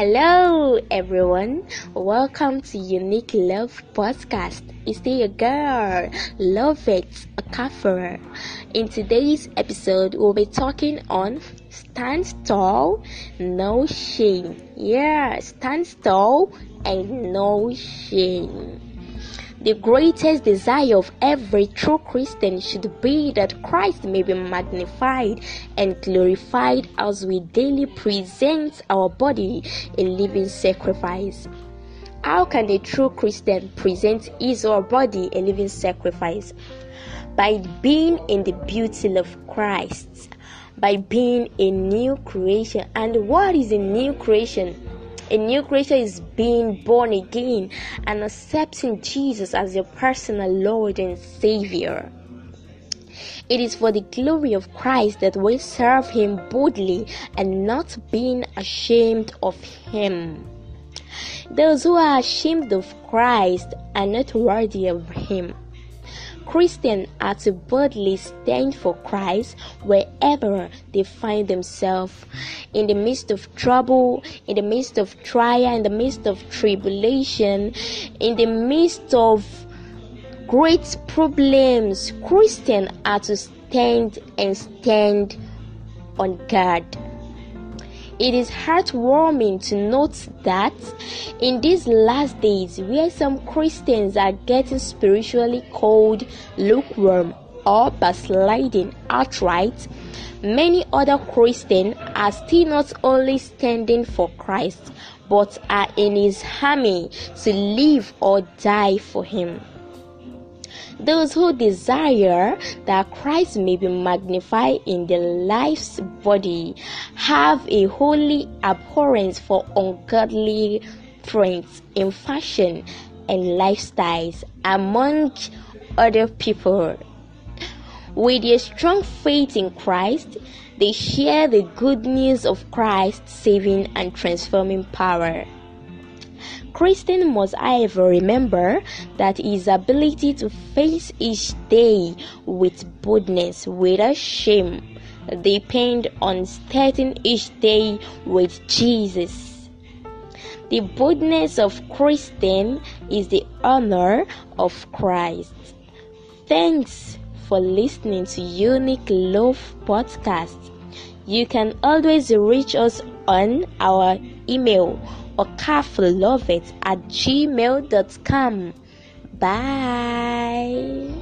Hello, everyone. Welcome to Unique Love Podcast. It's still your girl, Love It, Akafara. In today's episode, we'll be talking on stand tall, no shame. Yeah, stand tall and no shame. The greatest desire of every true Christian should be that Christ may be magnified and glorified as we daily present our body a living sacrifice. How can a true Christian present his or her body a living sacrifice? By being in the beauty of Christ, by being a new creation. And what is a new creation? A new creature is being born again and accepting Jesus as your personal Lord and Savior. It is for the glory of Christ that we serve Him boldly and not being ashamed of Him. Those who are ashamed of Christ are not worthy of Him. Christians are to boldly stand for Christ wherever they find themselves in the midst of trouble, in the midst of trial, in the midst of tribulation, in the midst of great problems. Christians are to stand and stand on guard. It is heartwarming to note that in these last days, where some Christians are getting spiritually cold, lukewarm, or backsliding outright, many other Christians are still not only standing for Christ, but are in His army to live or die for Him. Those who desire that Christ may be magnified in their life's body have a holy abhorrence for ungodly trends in fashion and lifestyles among other people. With a strong faith in Christ, they share the good news of Christ's saving and transforming power. Christian must however remember that his ability to face each day with boldness without shame depend on starting each day with Jesus. The boldness of Christian is the honor of Christ. Thanks for listening to Unique Love Podcast. You can always reach us on our email or at gmail.com. Bye.